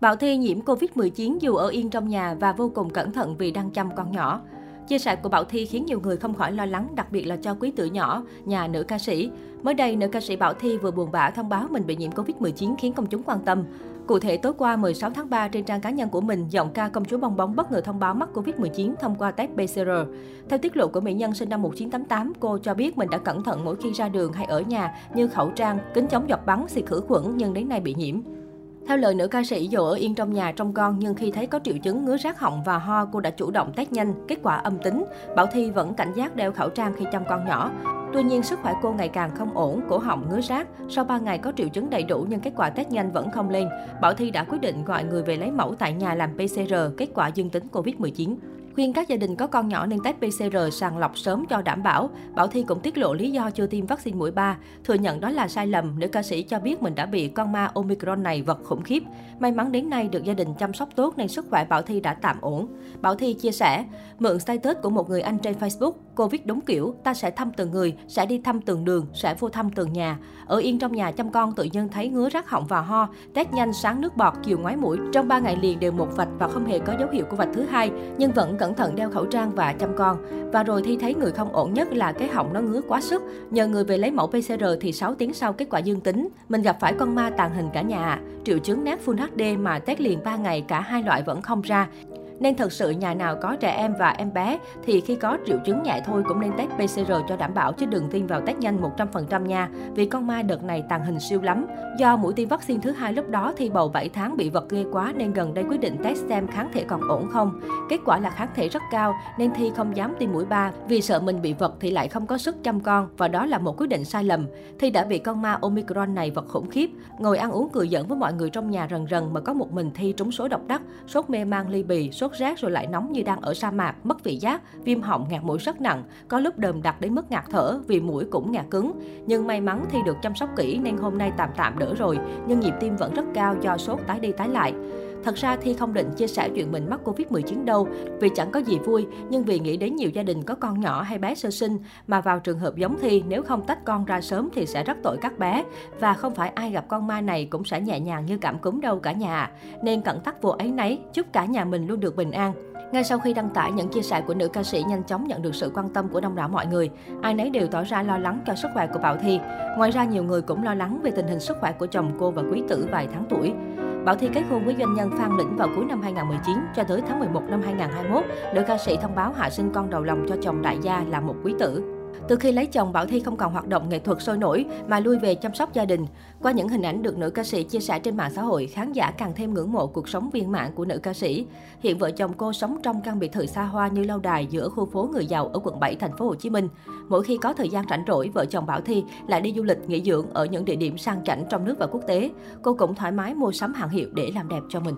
Bảo Thi nhiễm Covid-19 dù ở yên trong nhà và vô cùng cẩn thận vì đang chăm con nhỏ. Chia sẻ của Bảo Thi khiến nhiều người không khỏi lo lắng, đặc biệt là cho quý tử nhỏ, nhà nữ ca sĩ. Mới đây, nữ ca sĩ Bảo Thi vừa buồn bã thông báo mình bị nhiễm Covid-19 khiến công chúng quan tâm. Cụ thể, tối qua 16 tháng 3 trên trang cá nhân của mình, giọng ca công chúa bong bóng bất ngờ thông báo mắc Covid-19 thông qua test PCR. Theo tiết lộ của mỹ nhân sinh năm 1988, cô cho biết mình đã cẩn thận mỗi khi ra đường hay ở nhà như khẩu trang, kính chống giọt bắn, xịt khử khuẩn nhưng đến nay bị nhiễm. Theo lời nữ ca sĩ, dù ở yên trong nhà trong con nhưng khi thấy có triệu chứng ngứa rát họng và ho, cô đã chủ động test nhanh, kết quả âm tính. Bảo Thi vẫn cảnh giác đeo khẩu trang khi chăm con nhỏ. Tuy nhiên, sức khỏe cô ngày càng không ổn, cổ họng ngứa rát. Sau 3 ngày có triệu chứng đầy đủ nhưng kết quả test nhanh vẫn không lên. Bảo Thi đã quyết định gọi người về lấy mẫu tại nhà làm PCR, kết quả dương tính Covid-19 khuyên các gia đình có con nhỏ nên test PCR sàng lọc sớm cho đảm bảo. Bảo Thi cũng tiết lộ lý do chưa tiêm vaccine mũi 3, thừa nhận đó là sai lầm. Nữ ca sĩ cho biết mình đã bị con ma Omicron này vật khủng khiếp. May mắn đến nay được gia đình chăm sóc tốt nên sức khỏe Bảo Thi đã tạm ổn. Bảo Thi chia sẻ, mượn status của một người anh trên Facebook, Covid đúng kiểu, ta sẽ thăm từng người, sẽ đi thăm từng đường, sẽ vô thăm từng nhà. Ở yên trong nhà chăm con tự nhiên thấy ngứa rác họng và ho, test nhanh sáng nước bọt, chiều ngoái mũi. Trong 3 ngày liền đều một vạch và không hề có dấu hiệu của vạch thứ hai, nhưng vẫn cẩn cẩn thận đeo khẩu trang và chăm con. Và rồi Thi thấy người không ổn nhất là cái họng nó ngứa quá sức. Nhờ người về lấy mẫu PCR thì 6 tiếng sau kết quả dương tính. Mình gặp phải con ma tàn hình cả nhà. Triệu chứng nát Full HD mà test liền 3 ngày cả hai loại vẫn không ra. Nên thật sự nhà nào có trẻ em và em bé thì khi có triệu chứng nhẹ thôi cũng nên test PCR cho đảm bảo chứ đừng tin vào test nhanh 100% nha. Vì con ma đợt này tàn hình siêu lắm. Do mũi tiêm vaccine thứ hai lúc đó thì bầu 7 tháng bị vật ghê quá nên gần đây quyết định test xem kháng thể còn ổn không. Kết quả là kháng thể rất cao nên Thi không dám tiêm mũi 3 vì sợ mình bị vật thì lại không có sức chăm con và đó là một quyết định sai lầm. Thi đã bị con ma Omicron này vật khủng khiếp. Ngồi ăn uống cười giỡn với mọi người trong nhà rần rần mà có một mình Thi trúng số độc đắc, sốt mê mang ly bì, sốt sốt rét rồi lại nóng như đang ở sa mạc, mất vị giác, viêm họng, ngạt mũi rất nặng, có lúc đờm đặc đến mức ngạt thở vì mũi cũng ngạt cứng. Nhưng may mắn thì được chăm sóc kỹ nên hôm nay tạm tạm đỡ rồi, nhưng nhịp tim vẫn rất cao do sốt tái đi tái lại. Thật ra Thi không định chia sẻ chuyện mình mắc Covid-19 đâu, vì chẳng có gì vui, nhưng vì nghĩ đến nhiều gia đình có con nhỏ hay bé sơ sinh mà vào trường hợp giống Thi nếu không tách con ra sớm thì sẽ rất tội các bé và không phải ai gặp con ma này cũng sẽ nhẹ nhàng như cảm cúm đâu cả nhà. Nên cẩn tắc vô ấy nấy, chúc cả nhà mình luôn được bình an. Ngay sau khi đăng tải những chia sẻ của nữ ca sĩ nhanh chóng nhận được sự quan tâm của đông đảo mọi người, ai nấy đều tỏ ra lo lắng cho sức khỏe của Bảo Thi. Ngoài ra nhiều người cũng lo lắng về tình hình sức khỏe của chồng cô và quý tử vài tháng tuổi. Bảo Thi kết hôn với doanh nhân Phan Lĩnh vào cuối năm 2019 cho tới tháng 11 năm 2021, nữ ca sĩ thông báo hạ sinh con đầu lòng cho chồng đại gia là một quý tử. Từ khi lấy chồng, Bảo Thi không còn hoạt động nghệ thuật sôi nổi mà lui về chăm sóc gia đình. Qua những hình ảnh được nữ ca sĩ chia sẻ trên mạng xã hội, khán giả càng thêm ngưỡng mộ cuộc sống viên mãn của nữ ca sĩ. Hiện vợ chồng cô sống trong căn biệt thự xa hoa như lâu đài giữa khu phố người giàu ở quận 7 thành phố Hồ Chí Minh. Mỗi khi có thời gian rảnh rỗi, vợ chồng Bảo Thi lại đi du lịch nghỉ dưỡng ở những địa điểm sang chảnh trong nước và quốc tế. Cô cũng thoải mái mua sắm hàng hiệu để làm đẹp cho mình.